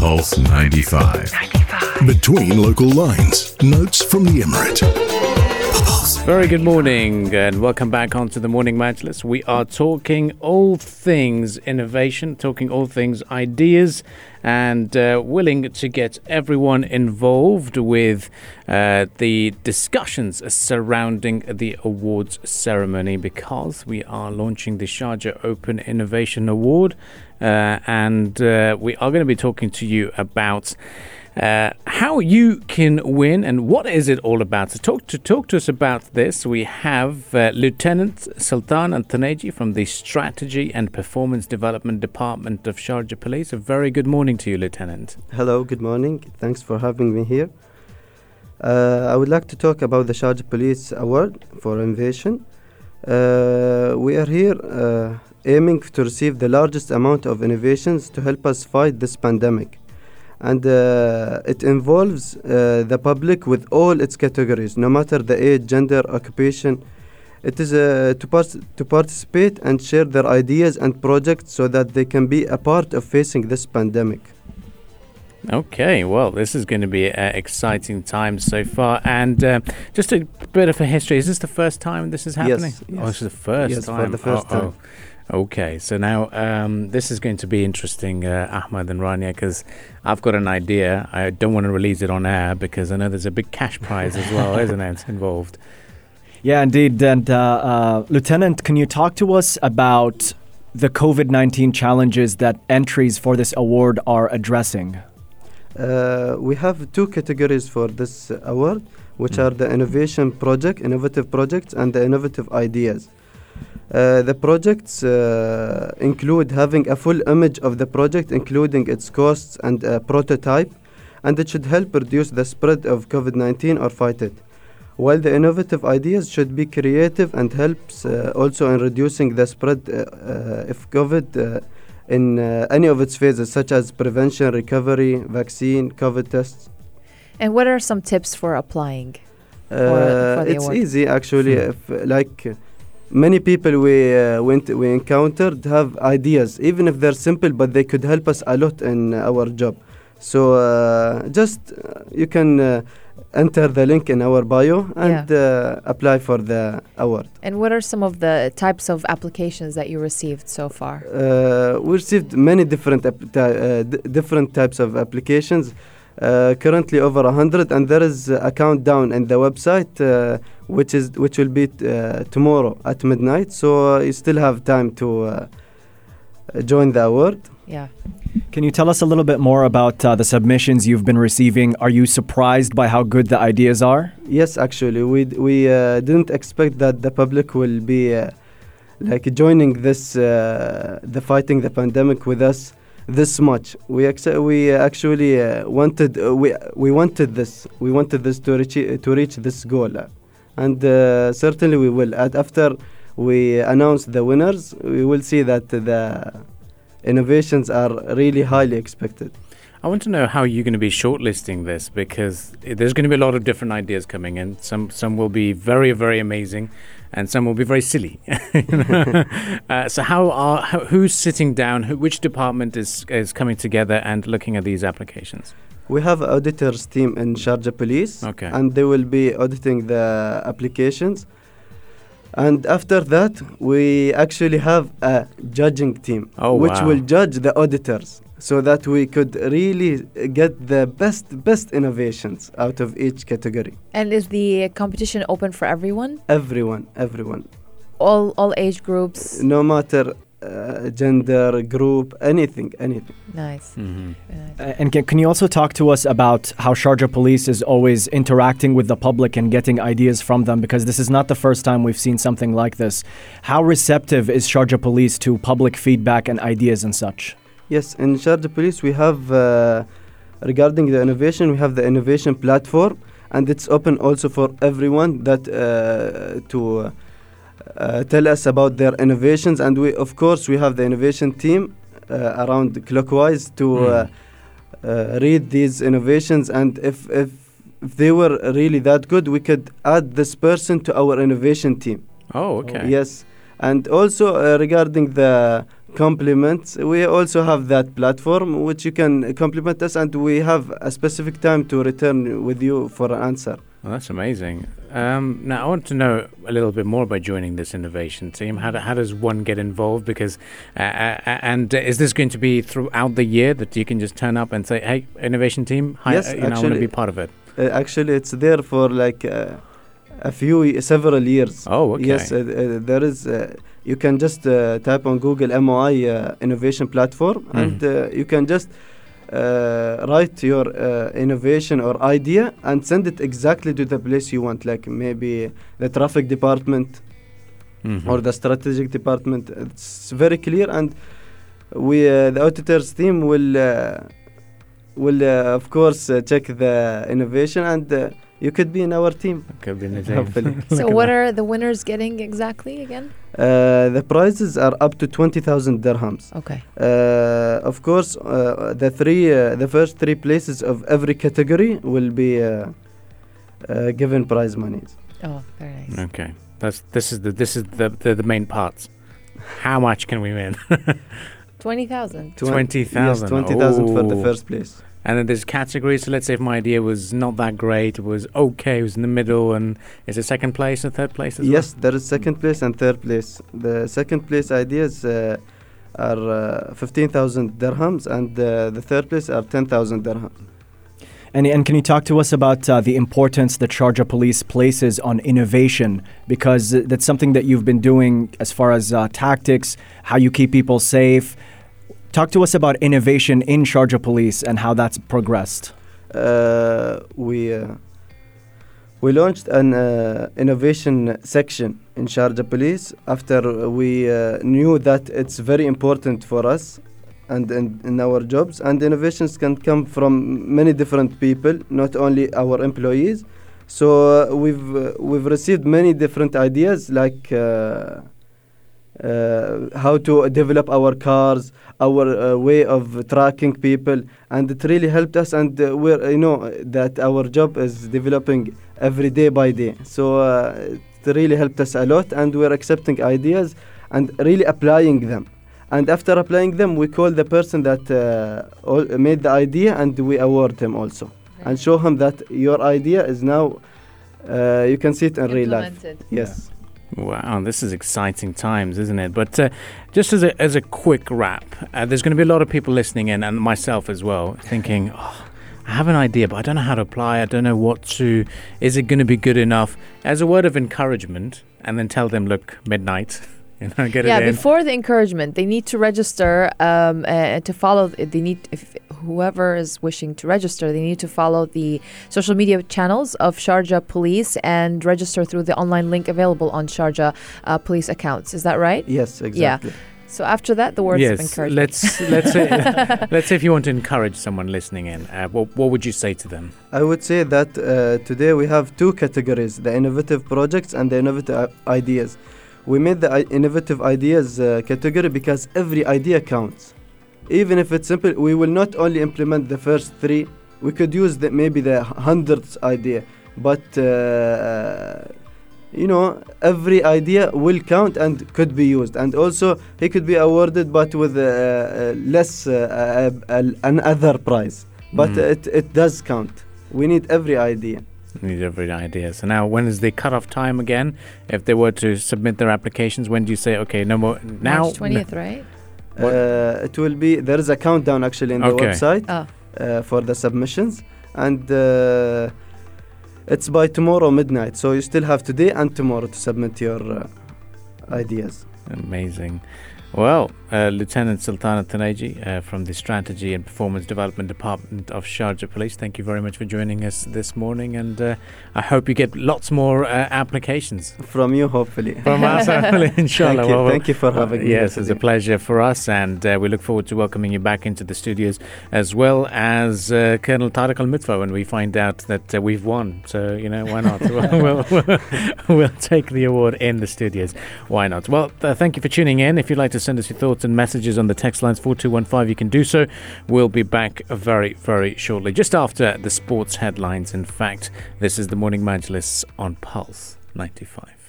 Pulse 95. Between local lines, notes from the Emirate. Very good morning and welcome back onto the Morning Majlis. We are talking all things innovation, talking all things ideas, and uh, willing to get everyone involved with uh, the discussions surrounding the awards ceremony because we are launching the Sharjah Open Innovation Award. Uh, and uh, we are going to be talking to you about uh, how you can win and what is it all about. So talk to talk to us about this, we have uh, Lieutenant Sultan Antaneji from the Strategy and Performance Development Department of Sharjah Police. A very good morning to you, Lieutenant. Hello, good morning. Thanks for having me here. Uh, I would like to talk about the Sharjah Police Award for Innovation. Uh, we are here uh, aiming to receive the largest amount of innovations to help us fight this pandemic. And uh, it involves uh, the public with all its categories, no matter the age, gender, occupation. It is uh, to, par- to participate and share their ideas and projects so that they can be a part of facing this pandemic. Okay, well, this is going to be an exciting time so far. And uh, just a bit of a history. Is this the first time this is happening? Yes, Oh, this is the first Yes, for the first Oh, oh. Time. Okay, so now um, this is going to be interesting, uh, Ahmad and Rania, because I've got an idea. I don't want to release it on air because I know there's a big cash prize as well, isn't it, involved? Yeah, indeed. And uh, uh, Lieutenant, can you talk to us about the COVID 19 challenges that entries for this award are addressing? Uh, we have two categories for this uh, award, which are the innovation project, innovative projects, and the innovative ideas. Uh, the projects uh, include having a full image of the project, including its costs and a prototype, and it should help reduce the spread of COVID 19 or fight it. While the innovative ideas should be creative and helps uh, also in reducing the spread uh, uh, of COVID uh, in uh, any of its phases, such as prevention, recovery, vaccine, COVID tests. And what are some tips for applying? Uh, for the it's award. easy actually. Hmm. If, uh, like uh, many people we uh, went we encountered have ideas, even if they're simple, but they could help us a lot in our job. So uh, just uh, you can uh, enter the link in our bio and uh, apply for the award. And what are some of the types of applications that you received so far? Uh, we received many different uh, different types of applications. Uh, currently over a hundred, and there is a countdown in the website, uh, which is which will be uh, tomorrow at midnight. So uh, you still have time to uh, join the award. Yeah. Can you tell us a little bit more about uh, the submissions you've been receiving? Are you surprised by how good the ideas are? Yes, actually, we d- we uh, didn't expect that the public will be uh, like joining this uh, the fighting the pandemic with us this much. We ex- we actually uh, wanted uh, we we wanted this we wanted this to reach to reach this goal, and uh, certainly we will. After we announce the winners, we will see that the innovations are really highly expected. I want to know how you're going to be shortlisting this because there's going to be a lot of different ideas coming in. Some some will be very very amazing, and some will be very silly. uh, so how are how, who's sitting down? Who, which department is is coming together and looking at these applications? We have auditors team in Sharjah Police, Okay. and they will be auditing the applications. And after that, we actually have a judging team, Oh, which wow. will judge the auditors, so that we could really get the best best innovations out of each category. And is the competition open for everyone? Everyone, everyone, All all age groups? no matter uh, gender, group, anything, anything. Nice. Mm-hmm. nice. Uh, And can, can you also talk to us about how Sharjah Police is always interacting with the public and getting ideas from them? Because this is not the first time we've seen something like this. How receptive is Sharjah Police to public feedback and ideas and such? Yes, in Sharjah Police we have uh, regarding the innovation, we have the innovation platform, and it's open also for everyone that uh, to uh, tell us about their innovations. And we, of course, we have the innovation team uh, around clockwise to uh, uh, read these innovations. And if if if they were really that good, we could add this person to our innovation team. Oh, okay. Yes, and also uh, regarding the compliments. We also have that platform which you can compliment us, and we have a specific time to return with you for an answer. Well, that's amazing. Um, now, I want to know a little bit more about joining this innovation team. How, do, how does one get involved? Because, uh, uh, and uh, is this going to be throughout the year that you can just turn up and say, "Hey, innovation team, hi, Yes, uh, you know, I want to be part of it." Uh, actually, it's there for like uh, a few, several years. Oh, okay. Yes, uh, uh, there is. Uh, you can just type on Google MOI innovation platform, Mm-hmm. and you can just uh, write your uh, innovation or idea and send it exactly to the place you want, like maybe the traffic department Mhm. or the strategic department. It's very clear, and we, uh, the auditors team, will uh, will uh, of course uh, check the innovation, and uh, you could be in our team. Could be in the team. Hopefully. So what are the winners getting exactly again? Uh, the prizes are up to twenty thousand dirhams. Okay. Uh, of course, uh, the three, uh, the first three places of every category will be uh, uh, given prize monies. Oh, very nice. Okay, that's this is the this is the the, the main parts. How much can we win? Twenty thousand. Twenty thousand. Yes, twenty thousand for the first place. And then there's categories. So let's say if my idea was not that great, it was okay, it was in the middle, and is it second place and third place as Yes, there is second place and third place. The second place ideas uh, are uh, fifteen thousand dirhams, and uh, the third place are ten thousand dirhams. And, and can you talk to us about uh, the importance that Sharjah Police places on innovation? Because uh, that's something that you've been doing as far as uh, tactics, how you keep people safe. Talk to us about innovation in Sharjah Police and how that's progressed. uh, we uh, we launched an uh, innovation section in Sharjah Police after we uh, knew that it's very important for us and in, our jobs and innovations can come from many different people not only our employees so uh, we've uh, we've received many different ideas like uh, how to develop our cars, our uh, way of tracking people, and it really helped us. And uh, we're you know that our job is developing every day by day. So uh, it really helped us a lot, and we're accepting ideas and really applying them. And after applying them, we call the person that uh, all made the idea, and we award him also, and show him that your idea is now. Uh, you can see it in real life. Implemented. Yes. Wow, this is exciting times, isn't it? But uh, just as a, as a quick wrap, uh, there's going to be a lot of people listening in, and myself as well, thinking, oh, I have an idea, but I don't know how to apply. I don't know what to. Is it going to be good enough? As a word of encouragement, and then tell them, look, midnight, you know, get yeah, it in. before the encouragement, they need to register um, uh, to follow. They need if whoever is wishing to register, they need to follow the social media channels of Sharjah Police and register through the online link available on Sharjah uh, Police accounts. Is that right? Yes, exactly. Yeah. So after that, the words of yes, encouragement. let's let's say, let's say if you want to encourage someone listening in, uh, what what would you say to them? I would say that uh, today we have two categories the innovative projects and the innovative ideas. We made the innovative ideas uh, category because every idea counts. Even if it's simple, we will not only implement the first three, we could use the, maybe the hundredth idea, but uh, you know, every idea will count and could be used. And also, he could be awarded, but with uh, uh, less uh, uh, another prize. But Mm. it, it does count. We need every idea. Need every idea. So now, when is the cutoff time again? If they were to submit their applications, when do you say, okay, no more now? March twentieth, right? Uh, it will be, there is a countdown actually in the Okay. website Oh, uh, for the submissions. And uh, it's by tomorrow midnight. So you still have today and tomorrow to submit your uh, ideas. Amazing. Well, uh, Lieutenant Sultana Taneji uh, from the Strategy and Performance Development Department of Sharjah Police, thank you very much for joining us this morning. And uh, I hope you get lots more uh, applications From you, hopefully. from us, hopefully, inshallah. Thank you. Well, Thank you for having me. Yes, it's a pleasure for us, and uh, we look forward to welcoming you back into the studios, as well as uh, Colonel Tariq Al Mitfa when we find out that we've won. So you know, why not? we'll, we'll, we'll take the award in the studios. Why not? Well, thank you for tuning in. If you'd like to send us your thoughts and messages on the text lines four two one five, you can do so. We'll be back very, very shortly, just after the sports headlines. In fact, this is the morning Majlis on Pulse ninety five.